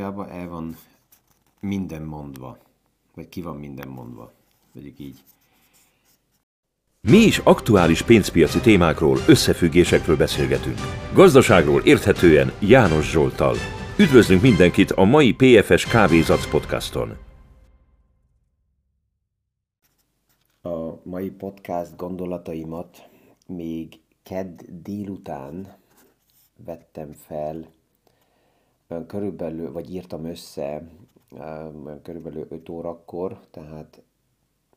alapjában el van minden mondva, vagy ki van minden mondva, vegyük így. Mi is aktuális pénzpiaci témákról, összefüggésekről beszélgetünk. Gazdaságról érthetően János Zsoltal. Üdvözlünk mindenkit a mai PFS Kávézac podcaston. A mai podcast gondolataimat még kedd délután vettem fel, körülbelül, vagy írtam össze körülbelül 5 órakor, tehát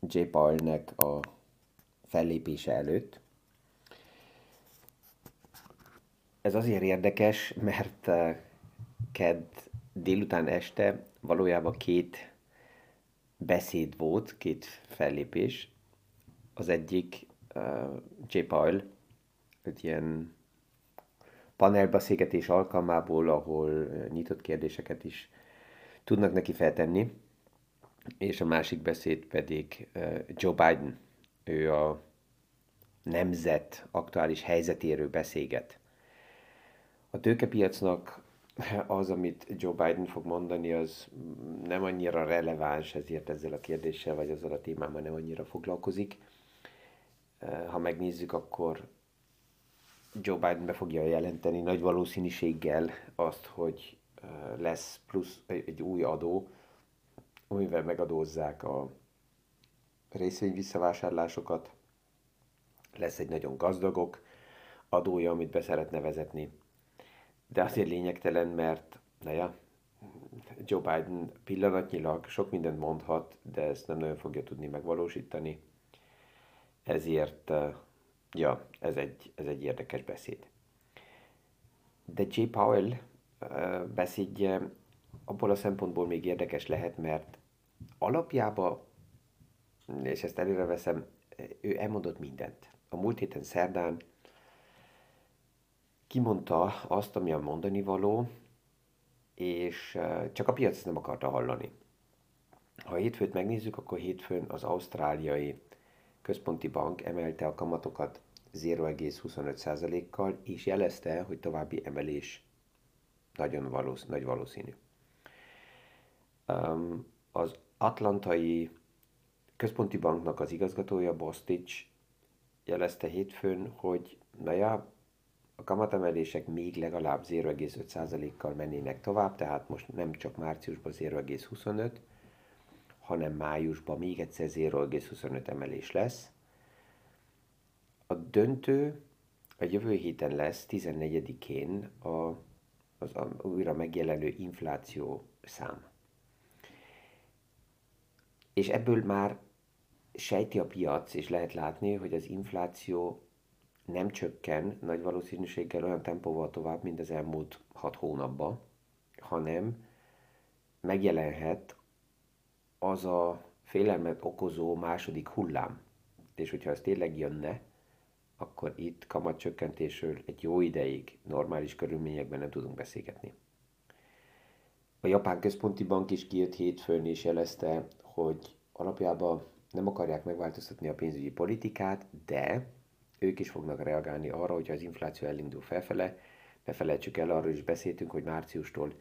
J. Paulnek a fellépése előtt. Ez azért érdekes, mert kedd délután este valójában két beszéd volt, két fellépés. Az egyik uh, J. Paul, egy ilyen panelbeszélgetés alkalmából, ahol nyitott kérdéseket is tudnak neki feltenni, és a másik beszéd pedig Joe Biden. Ő a nemzet aktuális helyzetéről beszélget. A tőkepiacnak az, amit Joe Biden fog mondani, az nem annyira releváns, ezért ezzel a kérdéssel vagy azzal a témával nem annyira foglalkozik. Ha megnézzük, akkor Joe Biden be fogja jelenteni nagy valószínűséggel azt, hogy lesz plusz egy új adó, amivel megadózzák a részvény visszavásárlásokat. Lesz egy nagyon gazdagok adója, amit be szeretne vezetni. De azért lényegtelen, mert, na ja, Joe Biden pillanatnyilag sok mindent mondhat, de ezt nem nagyon fogja tudni megvalósítani. Ezért, ja, ez egy, ez egy érdekes beszéd. De J. Powell beszédje abból a szempontból még érdekes lehet, mert alapjában, és ezt előre veszem, ő elmondott mindent. A múlt héten szerdán kimondta azt, ami a mondani való, és csak a piac ezt nem akarta hallani. Ha hétfőt megnézzük, akkor hétfőn az ausztráliai központi bank emelte a kamatokat 0,25%-kal, és jelezte, hogy további emelés nagyon valósz, nagy valószínű. Az atlantai központi banknak az igazgatója, Bostich, jelezte hétfőn, hogy na ja, a kamatemelések még legalább 0,5%-kal mennének tovább, tehát most nem csak márciusban 0,25, hanem májusban még egyszer 0,25 emelés lesz. A döntő a jövő héten lesz, 14-én a az a újra megjelenő infláció szám. És ebből már sejti a piac, és lehet látni, hogy az infláció nem csökken nagy valószínűséggel olyan tempóval tovább, mint az elmúlt hat hónapban, hanem megjelenhet az a félelmet okozó második hullám. És hogyha ez tényleg jönne, akkor itt kamatcsökkentésről egy jó ideig normális körülményekben nem tudunk beszélgetni. A Japán Központi Bank is kijött hétfőn és jelezte, hogy alapjában nem akarják megváltoztatni a pénzügyi politikát, de ők is fognak reagálni arra, hogyha az infláció elindul felfele. Ne felejtsük el, arról is beszéltünk, hogy márciustól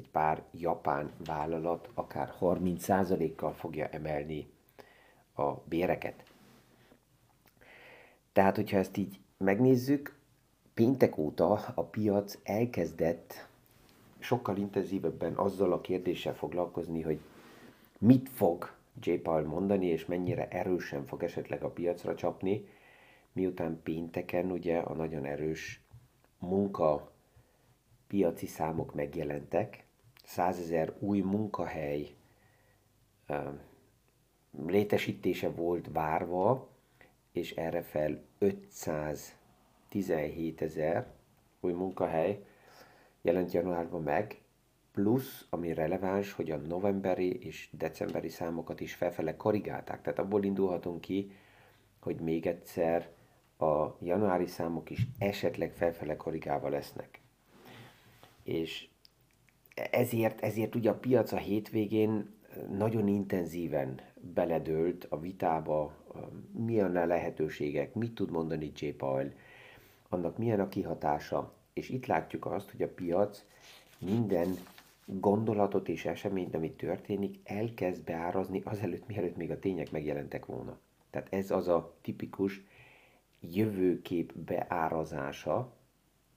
egy pár japán vállalat akár 30%-kal fogja emelni a béreket. Tehát, hogyha ezt így megnézzük, péntek óta a piac elkezdett sokkal intenzívebben azzal a kérdéssel foglalkozni, hogy mit fog J. Paul mondani, és mennyire erősen fog esetleg a piacra csapni, miután pénteken ugye a nagyon erős munka piaci számok megjelentek, százezer új munkahely létesítése volt várva, és erre fel 517 ezer új munkahely jelent januárban meg, plusz, ami releváns, hogy a novemberi és decemberi számokat is felfele korrigálták. Tehát abból indulhatunk ki, hogy még egyszer a januári számok is esetleg felfele korrigálva lesznek. És ezért, ezért ugye a piac a hétvégén nagyon intenzíven beledőlt a vitába, milyen a lehetőségek, mit tud mondani J. Paul, annak milyen a kihatása, és itt látjuk azt, hogy a piac minden gondolatot és eseményt, ami történik, elkezd beárazni azelőtt, mielőtt még a tények megjelentek volna. Tehát ez az a tipikus jövőkép beárazása,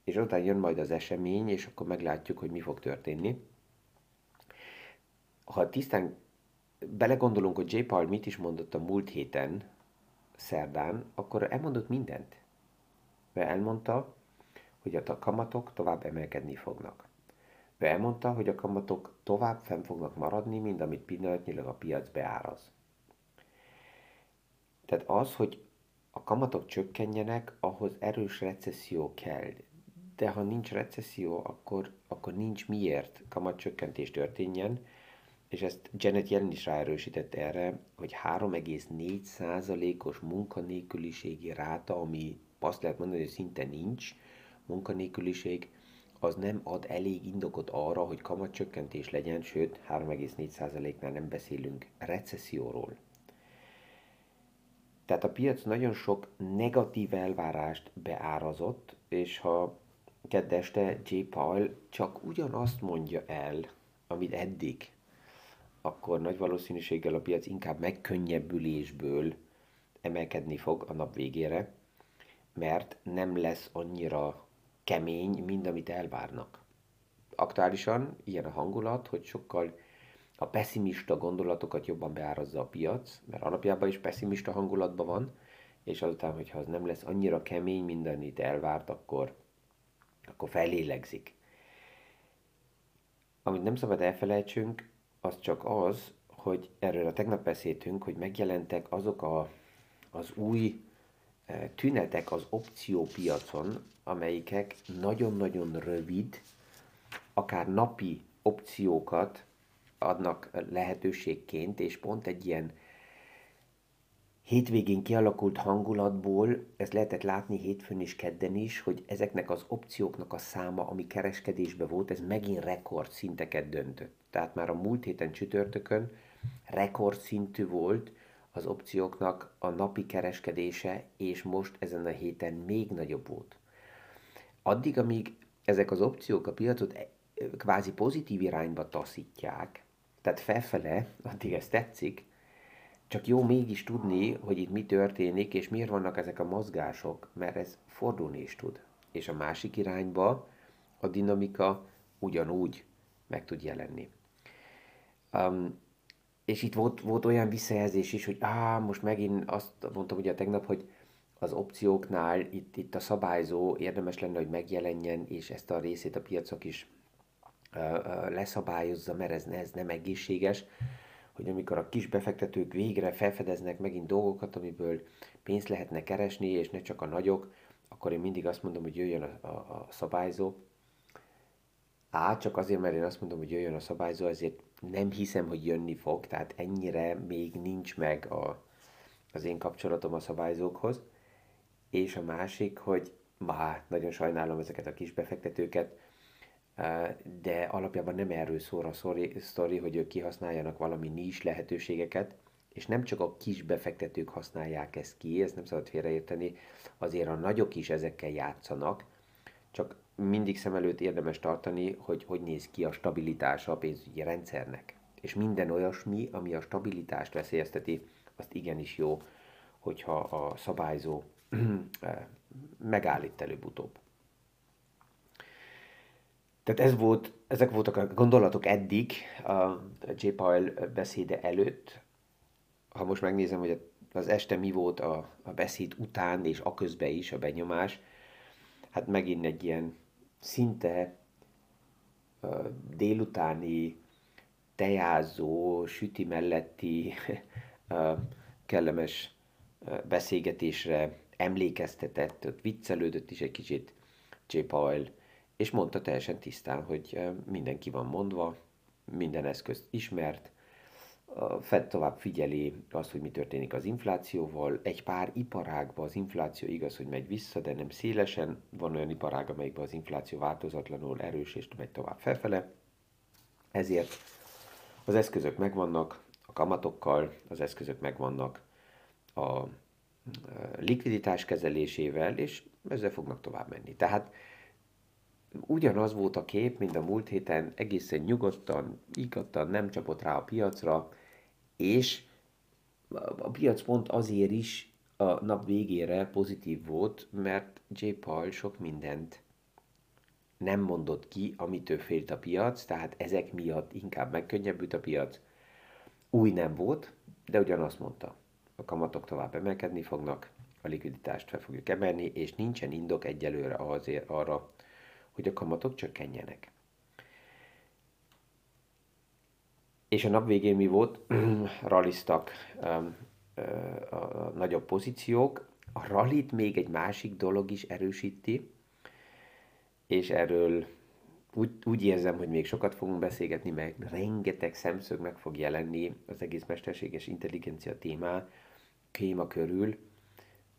és utána jön majd az esemény, és akkor meglátjuk, hogy mi fog történni. Ha tisztán belegondolunk, hogy J. Paul mit is mondott a múlt héten, szerdán, akkor elmondott mindent. Mert elmondta, hogy a kamatok tovább emelkedni fognak. Ő elmondta, hogy a kamatok tovább fenn fognak maradni, mint amit pillanatnyilag a piac beáraz. Tehát az, hogy a kamatok csökkenjenek, ahhoz erős recesszió kell. De ha nincs recesszió, akkor, akkor nincs miért kamatcsökkentés történjen, és ezt Janet Yellen is ráerősített erre, hogy 3,4%-os munkanélküliségi ráta, ami azt lehet mondani, hogy szinte nincs munkanélküliség, az nem ad elég indokot arra, hogy kamatcsökkentés legyen, sőt 3,4%-nál nem beszélünk recesszióról. Tehát a piac nagyon sok negatív elvárást beárazott, és ha kedd este J. Paul csak ugyanazt mondja el, amit eddig, akkor nagy valószínűséggel a piac inkább megkönnyebbülésből emelkedni fog a nap végére, mert nem lesz annyira kemény, mint amit elvárnak. Aktuálisan ilyen a hangulat, hogy sokkal a pessimista gondolatokat jobban beárazza a piac, mert alapjában is pessimista hangulatban van, és azután, hogyha az nem lesz annyira kemény, mint amit elvárt, akkor, akkor felélegzik. Amit nem szabad elfelejtsünk, az csak az, hogy erről a tegnap beszéltünk, hogy megjelentek azok a, az új eh, tünetek az opciópiacon, amelyikek nagyon-nagyon rövid, akár napi opciókat adnak lehetőségként, és pont egy ilyen hétvégén kialakult hangulatból, ezt lehetett látni hétfőn és kedden is, hogy ezeknek az opcióknak a száma, ami kereskedésbe volt, ez megint rekord szinteket döntött. Tehát már a múlt héten csütörtökön rekord szintű volt az opcióknak a napi kereskedése, és most ezen a héten még nagyobb volt. Addig, amíg ezek az opciók a piacot e, kvázi pozitív irányba taszítják, tehát felfele, addig ez tetszik, csak jó mégis tudni, hogy itt mi történik, és miért vannak ezek a mozgások, mert ez fordulni is tud. És a másik irányba a dinamika ugyanúgy meg tud jelenni. Um, és itt volt, volt olyan visszajelzés is, hogy á, most megint azt mondtam ugye tegnap, hogy az opcióknál itt, itt a szabályzó érdemes lenne, hogy megjelenjen, és ezt a részét a piacok is uh, uh, leszabályozza, mert ez, ez nem egészséges hogy amikor a kis befektetők végre felfedeznek megint dolgokat, amiből pénzt lehetne keresni, és ne csak a nagyok, akkor én mindig azt mondom, hogy jöjjön a, a, a szabályzó. Á, csak azért, mert én azt mondom, hogy jöjjön a szabályzó, ezért nem hiszem, hogy jönni fog, tehát ennyire még nincs meg a, az én kapcsolatom a szabályzókhoz. És a másik, hogy má, nagyon sajnálom ezeket a kis befektetőket, de alapjában nem erről szól a sztori, hogy ők kihasználjanak valami nis lehetőségeket, és nem csak a kis befektetők használják ezt ki, ezt nem szabad félreérteni, azért a nagyok is ezekkel játszanak, csak mindig szem előtt érdemes tartani, hogy hogy néz ki a stabilitása a pénzügyi rendszernek. És minden olyasmi, ami a stabilitást veszélyezteti, azt igenis jó, hogyha a szabályzó megállít előbb-utóbb. Tehát ez volt, ezek voltak a gondolatok eddig a J. Paul beszéde előtt. Ha most megnézem, hogy az este mi volt a, a beszéd után és a közben is a benyomás, hát megint egy ilyen szinte uh, délutáni tejázó, süti melletti uh, kellemes uh, beszélgetésre emlékeztetett, ott viccelődött is egy kicsit J. Paul, és mondta teljesen tisztán, hogy minden ki van mondva, minden eszközt ismert, a Fed tovább figyeli azt, hogy mi történik az inflációval. Egy pár iparágban az infláció igaz, hogy megy vissza, de nem szélesen. Van olyan iparág, amelyikben az infláció változatlanul erős és megy tovább felfele. Ezért az eszközök megvannak, a kamatokkal az eszközök megvannak a likviditás kezelésével, és ezzel fognak tovább menni. Tehát ugyanaz volt a kép, mint a múlt héten, egészen nyugodtan, igadtan nem csapott rá a piacra, és a piac pont azért is a nap végére pozitív volt, mert J. Paul sok mindent nem mondott ki, amitől félt a piac, tehát ezek miatt inkább megkönnyebbült a piac. Új nem volt, de ugyanazt mondta. A kamatok tovább emelkedni fognak, a likviditást fel fogjuk emelni, és nincsen indok egyelőre azért arra, hogy a kamatok csökkenjenek. És a nap végén mi volt? Ralliztak um, uh, a nagyobb pozíciók. A rallit még egy másik dolog is erősíti, és erről úgy, úgy érzem, hogy még sokat fogunk beszélgetni, meg rengeteg szemszög meg fog jelenni az egész mesterséges intelligencia témá, téma körül,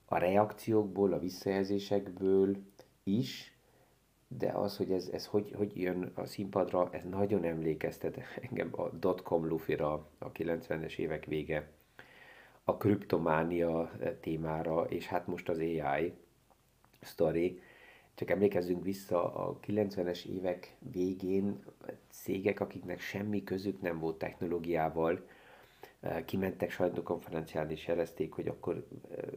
a reakciókból, a visszajelzésekből is, de az, hogy ez, ez hogy, hogy jön a színpadra, ez nagyon emlékeztet engem a dotcom lufira a 90-es évek vége, a kriptománia témára, és hát most az AI story. Csak emlékezzünk vissza a 90-es évek végén cégek, akiknek semmi közük nem volt technológiával, kimentek sajtókonferencián és jelezték, hogy akkor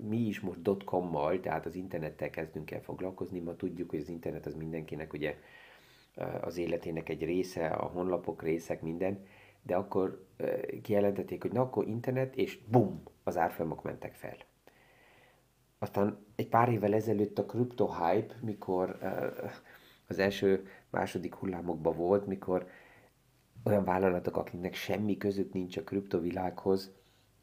mi is most dotcom-mal, tehát az internettel kezdünk el foglalkozni. Ma tudjuk, hogy az internet az mindenkinek ugye az életének egy része, a honlapok részek, minden, de akkor kijelentették, hogy na akkor internet, és bum, az árfolyamok mentek fel. Aztán egy pár évvel ezelőtt a crypto hype, mikor az első, második hullámokban volt, mikor olyan vállalatok, akiknek semmi közük nincs a kriptovilághoz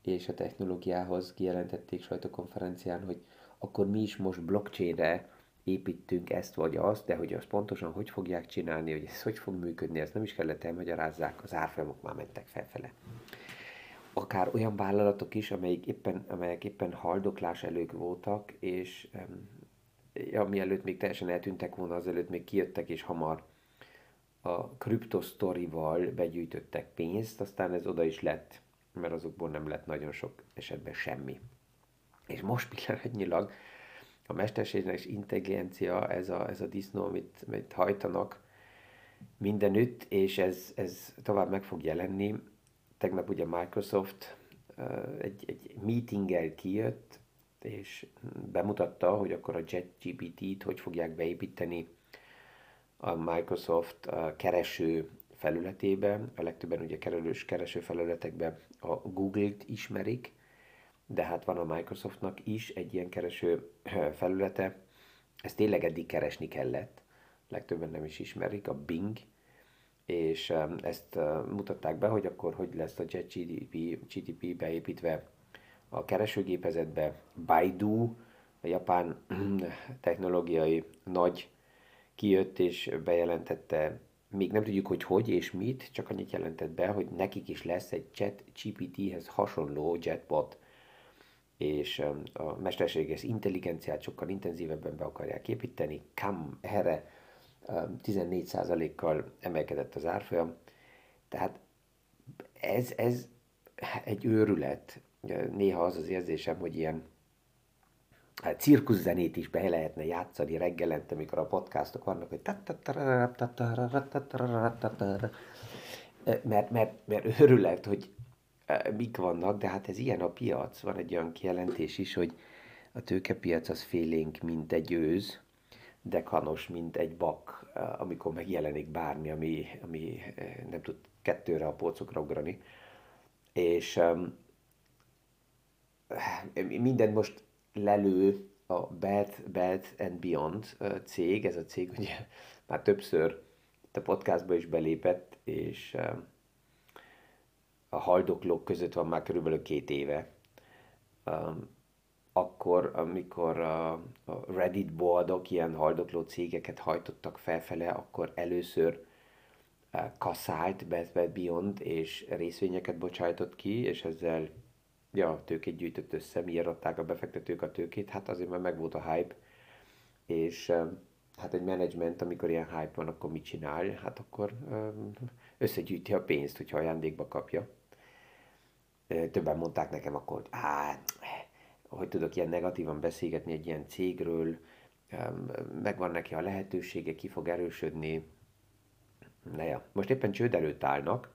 és a technológiához, kijelentették sajtókonferencián, hogy akkor mi is most blockchainre építünk ezt vagy azt, de hogy azt pontosan hogy fogják csinálni, hogy ez hogy fog működni, ezt nem is kellett elmagyarázzák, az árfolyamok már mentek felfele. Akár olyan vállalatok is, amelyik éppen, amelyek éppen haldoklás elők voltak, és ja, mielőtt még teljesen eltűntek volna, azelőtt még kijöttek és hamar a kriptosztorival begyűjtöttek pénzt, aztán ez oda is lett, mert azokból nem lett nagyon sok esetben semmi. És most pillanatnyilag a mesterséges intelligencia, ez a, ez a disznó, amit, amit hajtanak mindenütt, és ez, ez tovább meg fog jelenni. Tegnap ugye Microsoft egy, egy meetinggel kijött, és bemutatta, hogy akkor a JetGPT-t hogy fogják beépíteni a Microsoft kereső felületébe, a legtöbben ugye kerülős kereső felületekbe a Google-t ismerik, de hát van a Microsoftnak is egy ilyen kereső felülete, ezt tényleg eddig keresni kellett, legtöbben nem is ismerik, a Bing, és ezt mutatták be, hogy akkor hogy lesz a JetGDP GDP beépítve a keresőgépezetbe, Baidu, a japán technológiai nagy kijött és bejelentette, még nem tudjuk, hogy hogy és mit, csak annyit jelentett be, hogy nekik is lesz egy chat GPT-hez hasonló jetbot, és um, a mesterséges intelligenciát sokkal intenzívebben be akarják építeni. Kam erre 14%-kal um, emelkedett az árfolyam. Tehát ez, ez egy őrület. Néha az az érzésem, hogy ilyen cirkuszzenét is be lehetne játszani reggelente, amikor a podcastok vannak, hogy mert, mert, mert örület, hogy mik vannak, de hát ez ilyen a piac. Van egy olyan kijelentés is, hogy a tőkepiac az félénk, mint egy őz, de kanos, mint egy bak, amikor megjelenik bármi, ami, ami nem tud kettőre a polcokra ugrani. És um, minden most lelő a Bad, Bad and Beyond cég, ez a cég ugye már többször a podcastba is belépett, és a haldoklók között van már körülbelül két éve. Akkor, amikor a Reddit boldog ilyen haldokló cégeket hajtottak felfele, akkor először kaszált Bad Bad Beyond, és részvényeket bocsájtott ki, és ezzel ja, tőkét gyűjtött össze, miért adták a befektetők a tőkét, hát azért, mert meg volt a hype, és hát egy menedzsment, amikor ilyen hype van, akkor mit csinál? Hát akkor összegyűjti a pénzt, hogyha ajándékba kapja. Többen mondták nekem akkor, hogy á, hogy tudok ilyen negatívan beszélgetni egy ilyen cégről, megvan neki a lehetősége, ki fog erősödni. Na ja, most éppen csőd előtt állnak,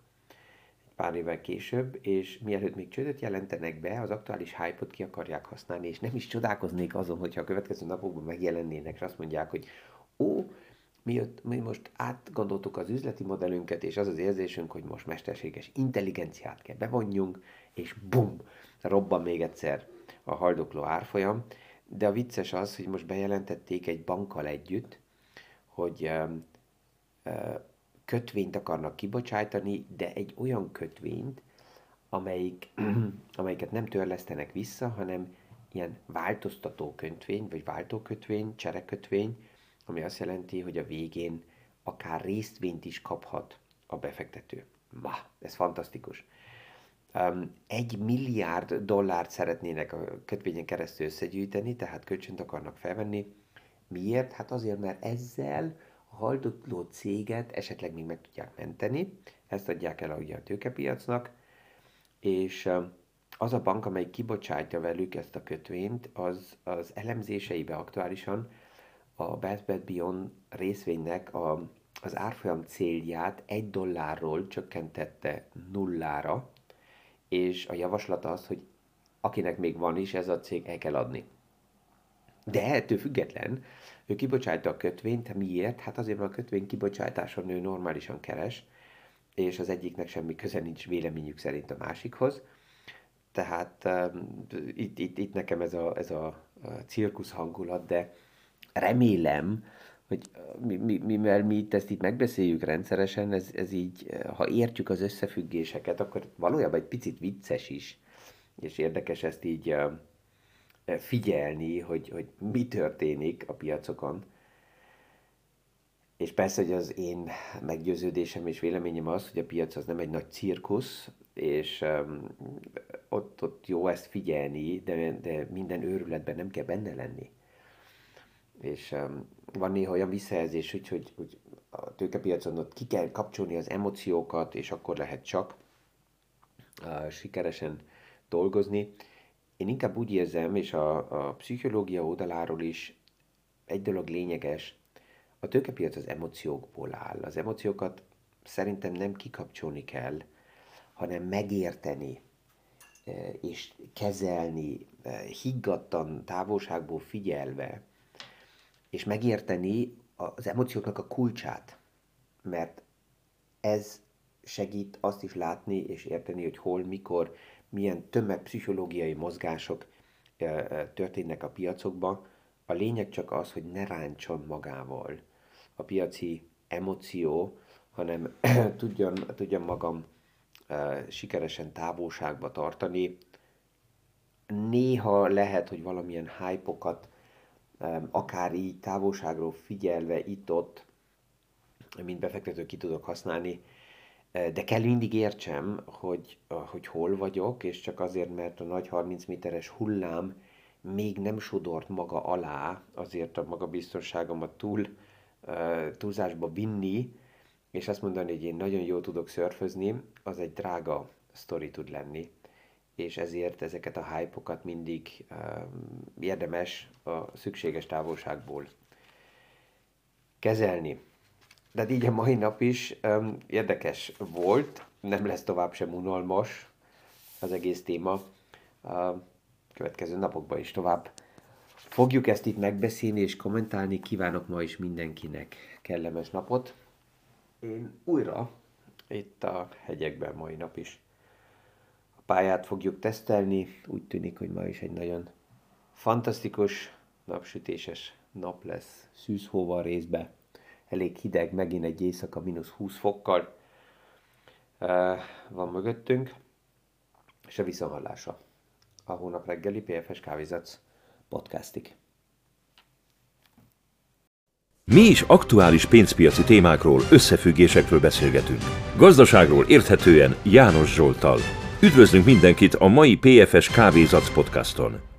pár évvel később, és mielőtt még csődöt jelentenek be, az aktuális hype-ot ki akarják használni, és nem is csodálkoznék azon, hogyha a következő napokban megjelennének, és azt mondják, hogy ó, mi, jött, mi most átgondoltuk az üzleti modellünket, és az az érzésünk, hogy most mesterséges intelligenciát kell bevonjunk, és bum, robban még egyszer a haldokló árfolyam. De a vicces az, hogy most bejelentették egy bankkal együtt, hogy kötvényt akarnak kibocsájtani, de egy olyan kötvényt, amelyik, amelyiket nem törlesztenek vissza, hanem ilyen változtató kötvény, vagy váltókötvény, cserekötvény, ami azt jelenti, hogy a végén akár részvényt is kaphat a befektető. Ma, ez fantasztikus. Um, egy milliárd dollárt szeretnének a kötvényen keresztül összegyűjteni, tehát kölcsönt akarnak felvenni. Miért? Hát azért, mert ezzel haldokló céget esetleg még meg tudják menteni, ezt adják el ugye a tőkepiacnak, és az a bank, amely kibocsátja velük ezt a kötvényt, az az elemzéseibe aktuálisan a Best Bet Beyond részvénynek a, az árfolyam célját egy dollárról csökkentette nullára, és a javaslat az, hogy akinek még van is, ez a cég el kell adni. De ettől független, ő kibocsájta a kötvényt, miért? Hát azért, mert a kötvény kibocsátáson ő normálisan keres, és az egyiknek semmi köze nincs véleményük szerint a másikhoz. Tehát um, itt, itt, itt nekem ez a, ez a, cirkusz hangulat, de remélem, hogy mi, mi, mivel mi itt ezt itt megbeszéljük rendszeresen, ez, ez így, ha értjük az összefüggéseket, akkor valójában egy picit vicces is, és érdekes ezt így figyelni, hogy, hogy mi történik a piacokon. És persze, hogy az én meggyőződésem és véleményem az, hogy a piac az nem egy nagy cirkusz, és um, ott, ott jó ezt figyelni, de, de minden őrületben nem kell benne lenni. És um, van néha olyan visszajelzés, hogy, hogy, hogy a tőkepiacon ott ki kell kapcsolni az emóciókat, és akkor lehet csak uh, sikeresen dolgozni. Én inkább úgy érzem, és a, a pszichológia oldaláról is egy dolog lényeges, a tőkepiac az emóciókból áll. Az emóciókat szerintem nem kikapcsolni kell, hanem megérteni e, és kezelni, e, higgadtan, távolságból figyelve, és megérteni az emócióknak a kulcsát, mert ez segít azt is látni és érteni, hogy hol, mikor, milyen tömegpszichológiai mozgások történnek a piacokban. A lényeg csak az, hogy ne ráncson magával a piaci emóció, hanem tudjon, tudjon magam sikeresen távolságba tartani. Néha lehet, hogy valamilyen hype akár így távolságról figyelve itt-ott, mint befektető ki tudok használni, de kell mindig értsem, hogy, hogy hol vagyok, és csak azért, mert a nagy 30 méteres hullám még nem sodort maga alá, azért a magabiztonságomat túl, túlzásba vinni, és azt mondani, hogy én nagyon jól tudok szörfözni, az egy drága sztori tud lenni. És ezért ezeket a hype mindig érdemes a szükséges távolságból kezelni. De így a mai nap is um, érdekes volt, nem lesz tovább sem unalmas az egész téma. A következő napokban is tovább fogjuk ezt itt megbeszélni és kommentálni. Kívánok ma is mindenkinek kellemes napot. Én újra itt a hegyekben mai nap is a pályát fogjuk tesztelni. Úgy tűnik, hogy ma is egy nagyon fantasztikus, napsütéses nap lesz, szűzhóval részbe elég hideg, megint egy éjszaka mínusz 20 fokkal van mögöttünk, és a visszahallása a hónap reggeli PFS Kávézatsz podcastig. Mi is aktuális pénzpiaci témákról, összefüggésekről beszélgetünk. Gazdaságról érthetően János Zsoltal. Üdvözlünk mindenkit a mai PFS Kávézatsz podcaston.